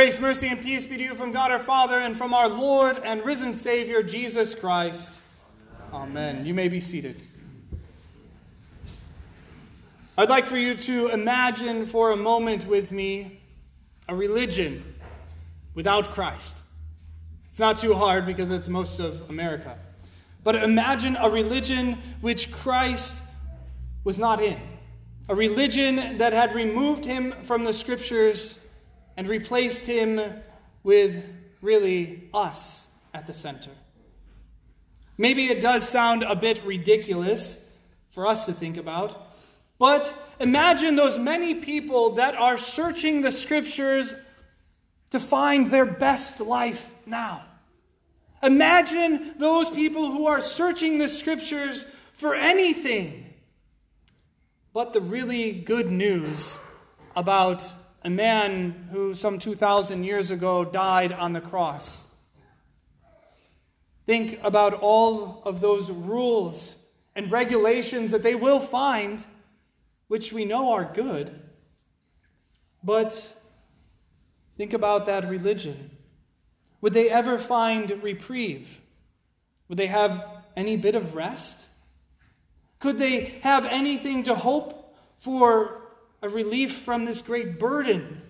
Grace, mercy, and peace be to you from God our Father and from our Lord and risen Savior, Jesus Christ. Amen. You may be seated. I'd like for you to imagine for a moment with me a religion without Christ. It's not too hard because it's most of America. But imagine a religion which Christ was not in. A religion that had removed him from the scriptures and replaced him with really us at the center. Maybe it does sound a bit ridiculous for us to think about, but imagine those many people that are searching the scriptures to find their best life now. Imagine those people who are searching the scriptures for anything but the really good news about a man who some 2,000 years ago died on the cross. Think about all of those rules and regulations that they will find, which we know are good. But think about that religion. Would they ever find reprieve? Would they have any bit of rest? Could they have anything to hope for a relief from this great burden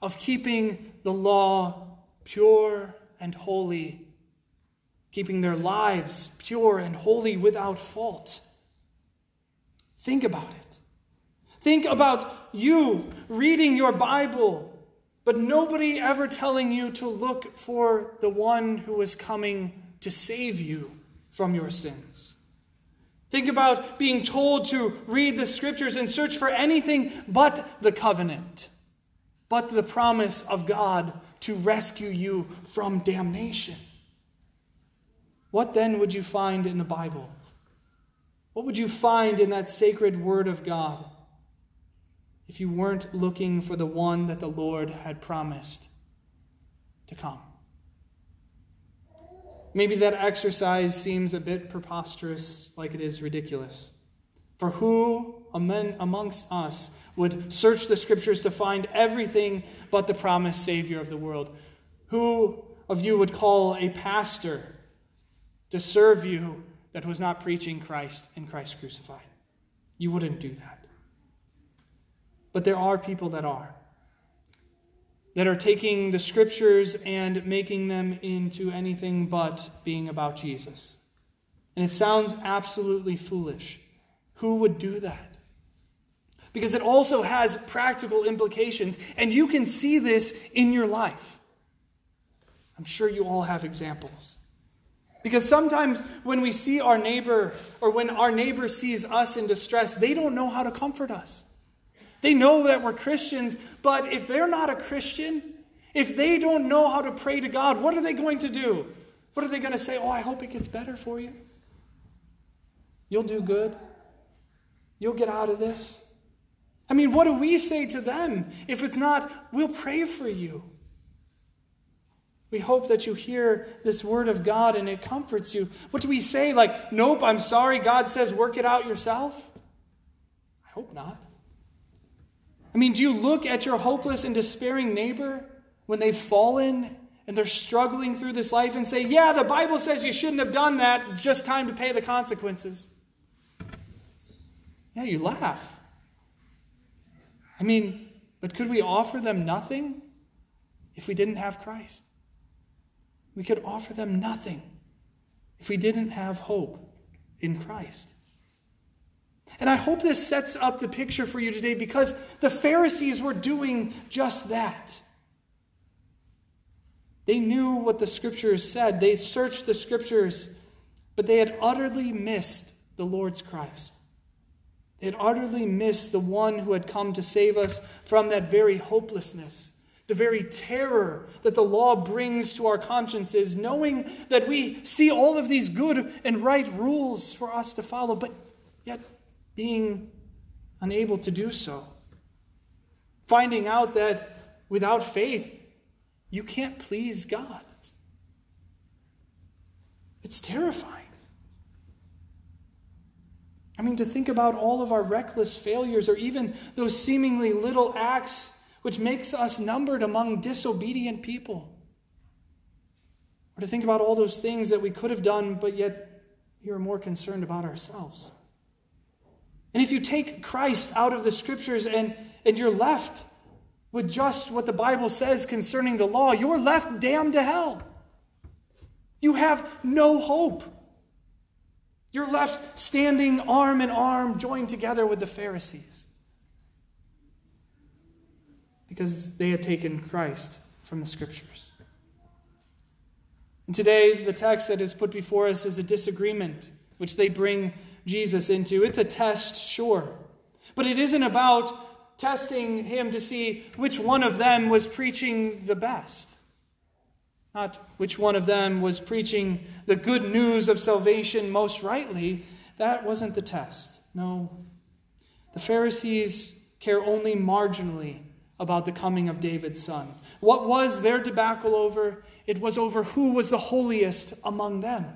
of keeping the law pure and holy, keeping their lives pure and holy without fault. Think about it. Think about you reading your Bible, but nobody ever telling you to look for the one who is coming to save you from your sins. Think about being told to read the scriptures and search for anything but the covenant, but the promise of God to rescue you from damnation. What then would you find in the Bible? What would you find in that sacred word of God if you weren't looking for the one that the Lord had promised to come? Maybe that exercise seems a bit preposterous, like it is ridiculous. For who amongst us would search the scriptures to find everything but the promised Savior of the world? Who of you would call a pastor to serve you that was not preaching Christ and Christ crucified? You wouldn't do that. But there are people that are that are taking the scriptures and making them into anything but being about Jesus. And it sounds absolutely foolish. Who would do that? Because it also has practical implications, and you can see this in your life. I'm sure you all have examples. Because sometimes when we see our neighbor, or when our neighbor sees us in distress, they don't know how to comfort us. They know that we're Christians, but if they're not a Christian, if they don't know how to pray to God, what are they going to do? What are they going to say? Oh, I hope it gets better for you. You'll do good. You'll get out of this. I mean, what do we say to them if it's not, we'll pray for you? We hope that you hear this word of God and it comforts you. What do we say? Like, nope, I'm sorry. God says, work it out yourself? I hope not. I mean, do you look at your hopeless and despairing neighbor when they've fallen and they're struggling through this life and say, Yeah, the Bible says you shouldn't have done that, just time to pay the consequences? Yeah, you laugh. I mean, but could we offer them nothing if we didn't have Christ? We could offer them nothing if we didn't have hope in Christ. And I hope this sets up the picture for you today because the Pharisees were doing just that. They knew what the scriptures said, they searched the scriptures, but they had utterly missed the Lord's Christ. They had utterly missed the one who had come to save us from that very hopelessness, the very terror that the law brings to our consciences, knowing that we see all of these good and right rules for us to follow, but yet being unable to do so. Finding out that without faith, you can't please God. It's terrifying. I mean, to think about all of our reckless failures or even those seemingly little acts which makes us numbered among disobedient people. Or to think about all those things that we could have done, but yet we are more concerned about ourselves. And if you take Christ out of the scriptures and, and you're left with just what the Bible says concerning the law, you're left damned to hell. You have no hope. You're left standing arm in arm, joined together with the Pharisees. Because they had taken Christ from the scriptures. And today, the text that is put before us is a disagreement which they bring Jesus into. It's a test, sure. But it isn't about testing him to see which one of them was preaching the best. Not which one of them was preaching the good news of salvation most rightly. That wasn't the test. No. The Pharisees care only marginally about the coming of David's son. What was their debacle over? It was over who was the holiest among them.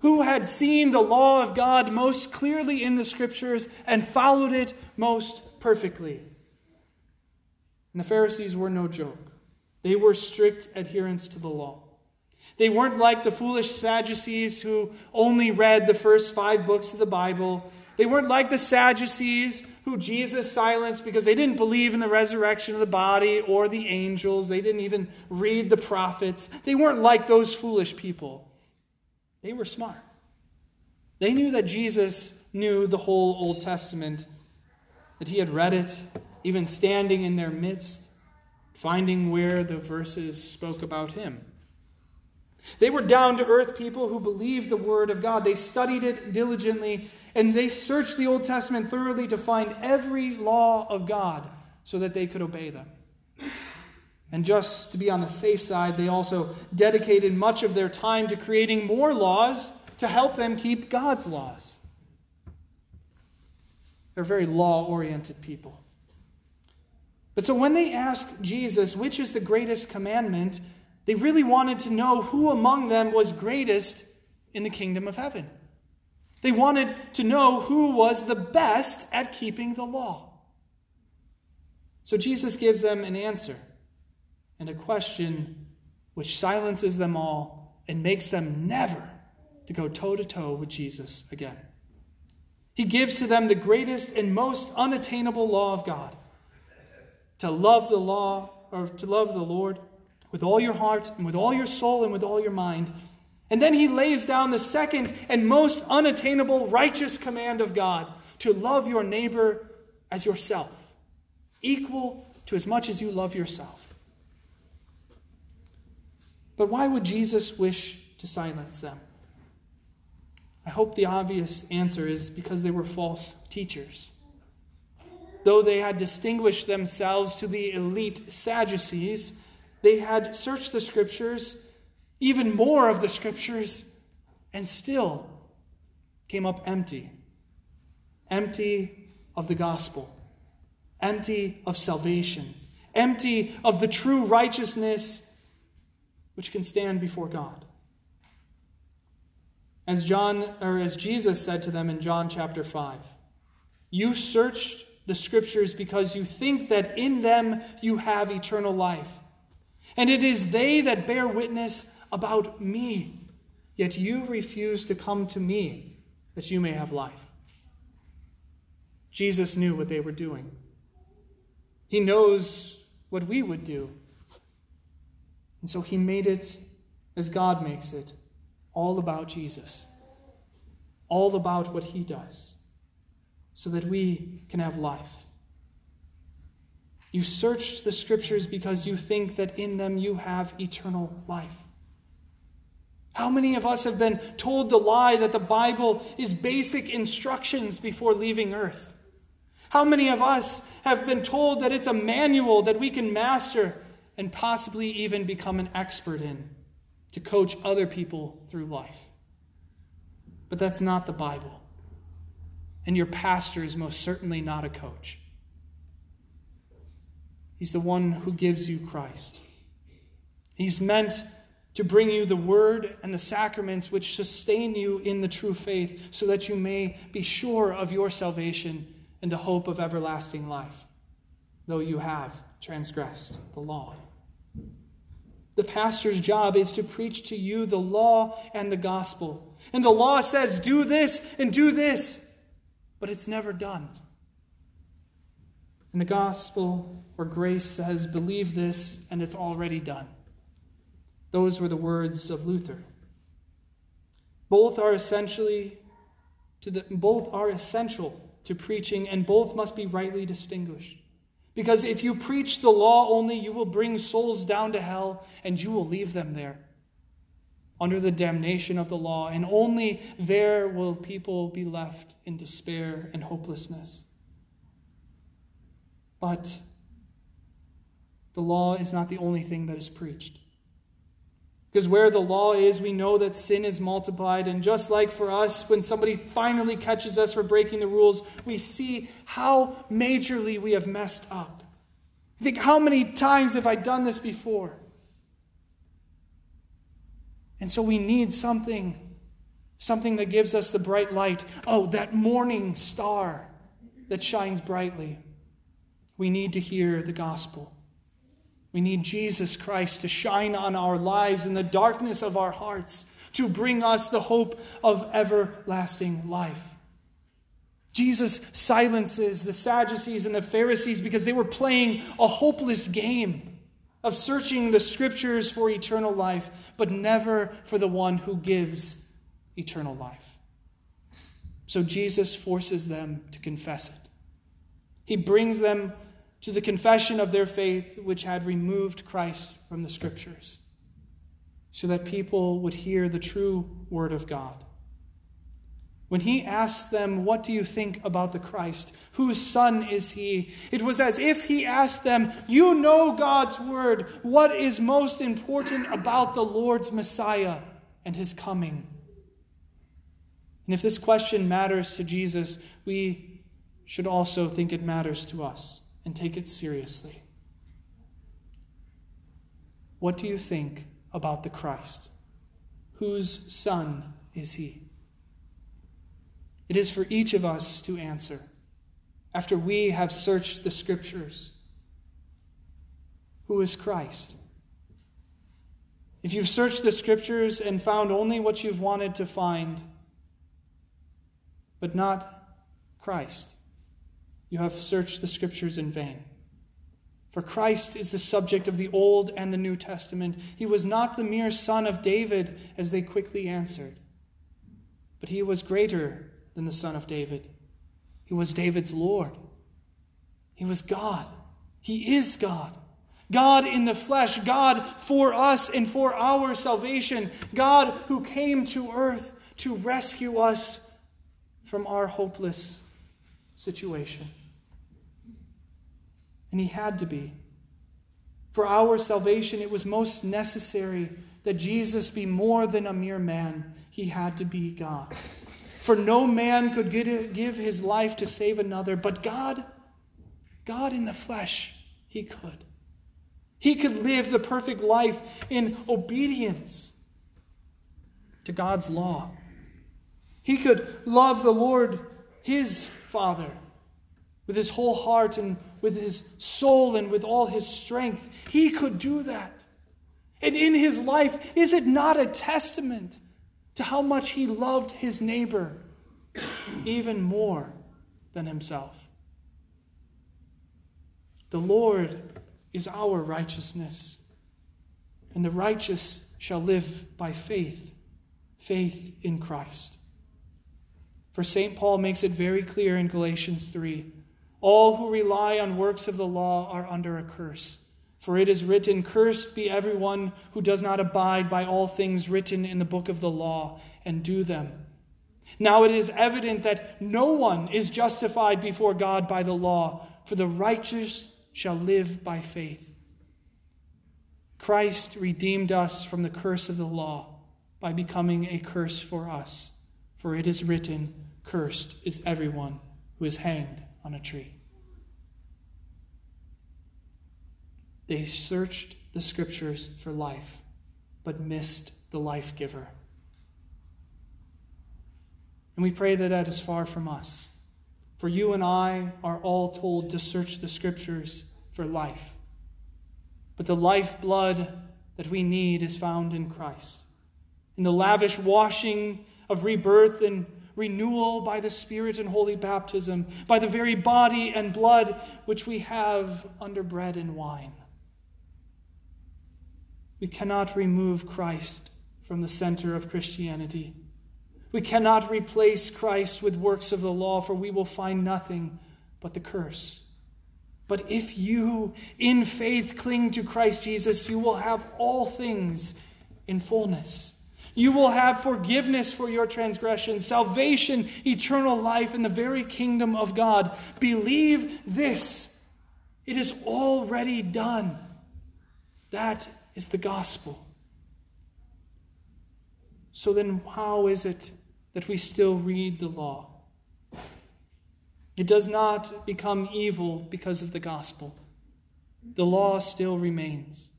Who had seen the law of God most clearly in the scriptures and followed it most perfectly? And the Pharisees were no joke. They were strict adherents to the law. They weren't like the foolish Sadducees who only read the first five books of the Bible. They weren't like the Sadducees who Jesus silenced because they didn't believe in the resurrection of the body or the angels. They didn't even read the prophets. They weren't like those foolish people. They were smart. They knew that Jesus knew the whole Old Testament, that he had read it, even standing in their midst, finding where the verses spoke about him. They were down to earth people who believed the Word of God. They studied it diligently, and they searched the Old Testament thoroughly to find every law of God so that they could obey them. And just to be on the safe side, they also dedicated much of their time to creating more laws to help them keep God's laws. They're very law oriented people. But so when they asked Jesus, which is the greatest commandment, they really wanted to know who among them was greatest in the kingdom of heaven. They wanted to know who was the best at keeping the law. So Jesus gives them an answer and a question which silences them all and makes them never to go toe to toe with Jesus again. He gives to them the greatest and most unattainable law of God to love the law or to love the Lord with all your heart and with all your soul and with all your mind. And then he lays down the second and most unattainable righteous command of God to love your neighbor as yourself, equal to as much as you love yourself. But why would Jesus wish to silence them? I hope the obvious answer is because they were false teachers. Though they had distinguished themselves to the elite Sadducees, they had searched the scriptures, even more of the scriptures, and still came up empty. Empty of the gospel, empty of salvation, empty of the true righteousness which can stand before God. As John or as Jesus said to them in John chapter 5, you searched the scriptures because you think that in them you have eternal life and it is they that bear witness about me. Yet you refuse to come to me that you may have life. Jesus knew what they were doing. He knows what we would do. And so he made it as God makes it all about Jesus, all about what he does, so that we can have life. You searched the scriptures because you think that in them you have eternal life. How many of us have been told the lie that the Bible is basic instructions before leaving earth? How many of us have been told that it's a manual that we can master and possibly even become an expert in to coach other people through life? But that's not the Bible. And your pastor is most certainly not a coach. He's the one who gives you Christ. He's meant to bring you the word and the sacraments which sustain you in the true faith so that you may be sure of your salvation and the hope of everlasting life. though you have transgressed the law. The pastor's job is to preach to you the law and the gospel. And the law says, do this and do this, but it's never done. And the gospel or grace says, believe this and it's already done. Those were the words of Luther. Both are essentially to the, both are essential to preaching and both must be rightly distinguished. Because if you preach the law only, you will bring souls down to hell and you will leave them there under the damnation of the law, and only there will people be left in despair and hopelessness. But the law is not the only thing that is preached. Because where the law is, we know that sin is multiplied. And just like for us, when somebody finally catches us for breaking the rules, we see how majorly we have messed up. Think, how many times have I done this before? And so we need something, something that gives us the bright light. Oh, that morning star that shines brightly. We need to hear the gospel. We need Jesus Christ to shine on our lives in the darkness of our hearts, to bring us the hope of everlasting life. Jesus silences the Sadducees and the Pharisees because they were playing a hopeless game of searching the scriptures for eternal life, but never for the one who gives eternal life. So Jesus forces them to confess it. He brings them to the confession of their faith, which had removed Christ from the Scriptures, so that people would hear the true Word of God. When he asked them, What do you think about the Christ? Whose son is he? It was as if he asked them, You know God's word. What is most important about the Lord's Messiah and his coming? And if this question matters to Jesus, we should also think it matters to us and take it seriously. What do you think about the Christ? Whose son is he? It is for each of us to answer after we have searched the scriptures. Who is Christ? If you've searched the scriptures and found only what you've wanted to find, but not Christ, you have searched the scriptures in vain. For Christ is the subject of the Old and the New Testament. He was not the mere son of David, as they quickly answered, but he was greater than the son of David. He was David's Lord. He was God. He is God. God in the flesh, God for us and for our salvation, God who came to earth to rescue us from our hopeless situation. And he had to be. For our salvation, it was most necessary that Jesus be more than a mere man. He had to be God. For no man could give his life to save another, but God, God in the flesh, he could. He could live the perfect life in obedience to God's law. He could love the Lord, his Father, with his whole heart and with his soul and with all his strength. He could do that. And in his life, is it not a testament to how much he loved his neighbor even more than himself? The Lord is our righteousness, and the righteous shall live by faith, faith in Christ. For St. Paul makes it very clear in Galatians 3 all who rely on works of the law are under a curse. For it is written, Cursed be everyone who does not abide by all things written in the book of the law and do them. Now it is evident that no one is justified before God by the law, for the righteous shall live by faith. Christ redeemed us from the curse of the law by becoming a curse for us. For it is written, Cursed is everyone who is hanged on a tree. They searched the scriptures for life, but missed the life giver. And we pray that that is far from us. For you and I are all told to search the scriptures for life. But the lifeblood that we need is found in Christ, in the lavish washing of rebirth and renewal by the Spirit and holy baptism, by the very body and blood which we have under bread and wine. We cannot remove Christ from the center of Christianity. We cannot replace Christ with works of the law, for we will find nothing but the curse. But if you, in faith, cling to Christ Jesus, you will have all things in fullness. You will have forgiveness for your transgressions, salvation, eternal life, and the very kingdom of God. Believe this. It is already done. That is the gospel. So then, how is it that we still read the law? It does not become evil because of the gospel. The law still remains.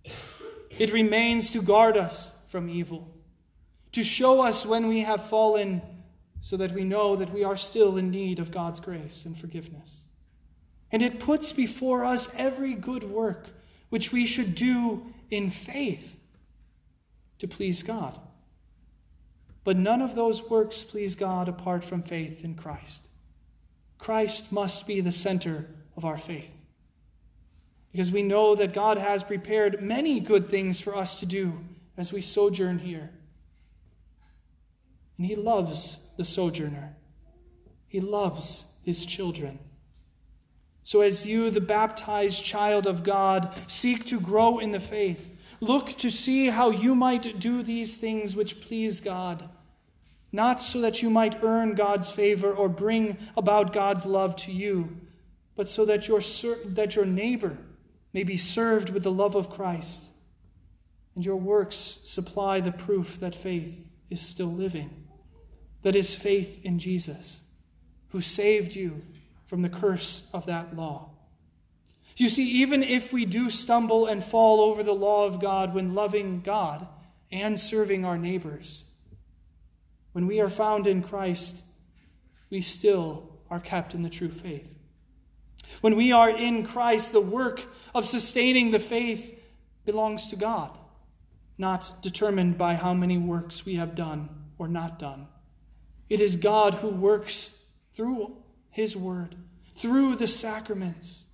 It remains to guard us from evil, to show us when we have fallen, so that we know that we are still in need of God's grace and forgiveness. And it puts before us every good work which we should do in faith to please God. But none of those works please God apart from faith in Christ. Christ must be the center of our faith. Because we know that God has prepared many good things for us to do as we sojourn here. And He loves the sojourner, He loves His children. So, as you, the baptized child of God, seek to grow in the faith, look to see how you might do these things which please God not so that you might earn God's favor or bring about God's love to you, but so that your, that your neighbor may be served with the love of Christ, and your works supply the proof that faith is still living. That is faith in Jesus, who saved you from the curse of that law. You see, even if we do stumble and fall over the law of God when loving God and serving our neighbors, when we are found in Christ, we still are kept in the true faith. When we are in Christ, the work of sustaining the faith belongs to God, not determined by how many works we have done or not done. It is God who works through His Word, through the sacraments,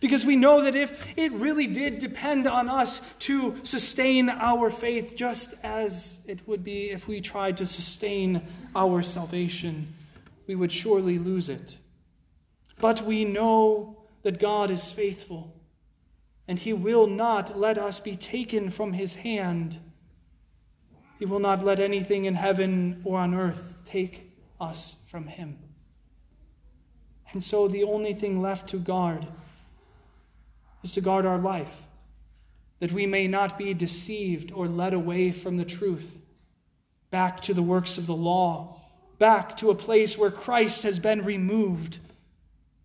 because we know that if it really did depend on us to sustain our faith, just as it would be if we tried to sustain our salvation, we would surely lose it. But we know that God is faithful, and He will not let us be taken from His hand. He will not let anything in heaven or on earth take us from Him. And so the only thing left to guard is to guard our life, that we may not be deceived or led away from the truth, back to the works of the law, back to a place where Christ has been removed.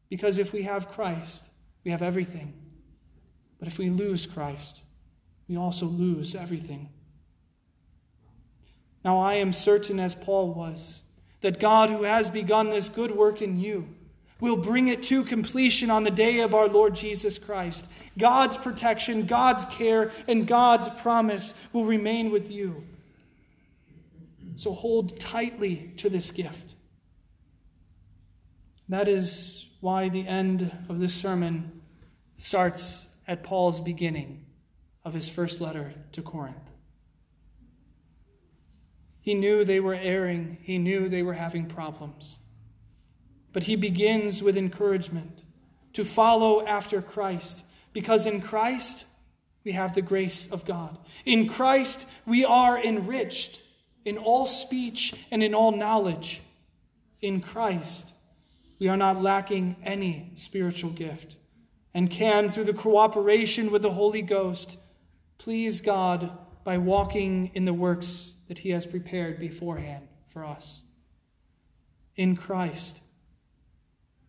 Because if we have Christ, we have everything. But if we lose Christ, we also lose everything. Now, I am certain, as Paul was, that God, who has begun this good work in you, will bring it to completion on the day of our Lord Jesus Christ. God's protection, God's care, and God's promise will remain with you. So hold tightly to this gift. That is why the end of this sermon starts at Paul's beginning of his first letter to Corinth. He knew they were erring, he knew they were having problems. But he begins with encouragement to follow after Christ, because in Christ we have the grace of God. In Christ we are enriched in all speech and in all knowledge. In Christ we are not lacking any spiritual gift and can, through the cooperation with the Holy Ghost, please God by walking in the works that He has prepared beforehand for us. In Christ,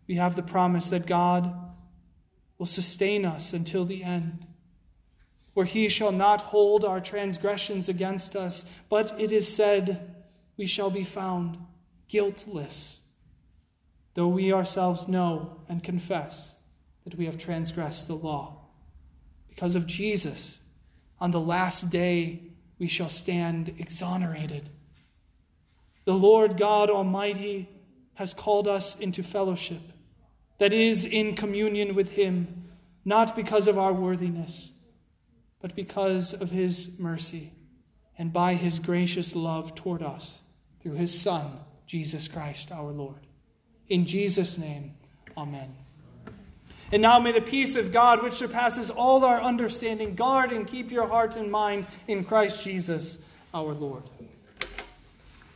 we have the promise that God will sustain us until the end, where he shall not hold our transgressions against us, but it is said, we shall be found guiltless, though we ourselves know and confess that we have transgressed the law. Because of Jesus, on the last day we shall stand exonerated. The Lord God Almighty has called us into fellowship, that is, in communion with Him, not because of our worthiness, but because of His mercy and by His gracious love toward us through His Son, Jesus Christ our Lord. In Jesus' name, Amen. And now may the peace of God, which surpasses all our understanding, guard and keep your heart and mind in Christ Jesus our Lord.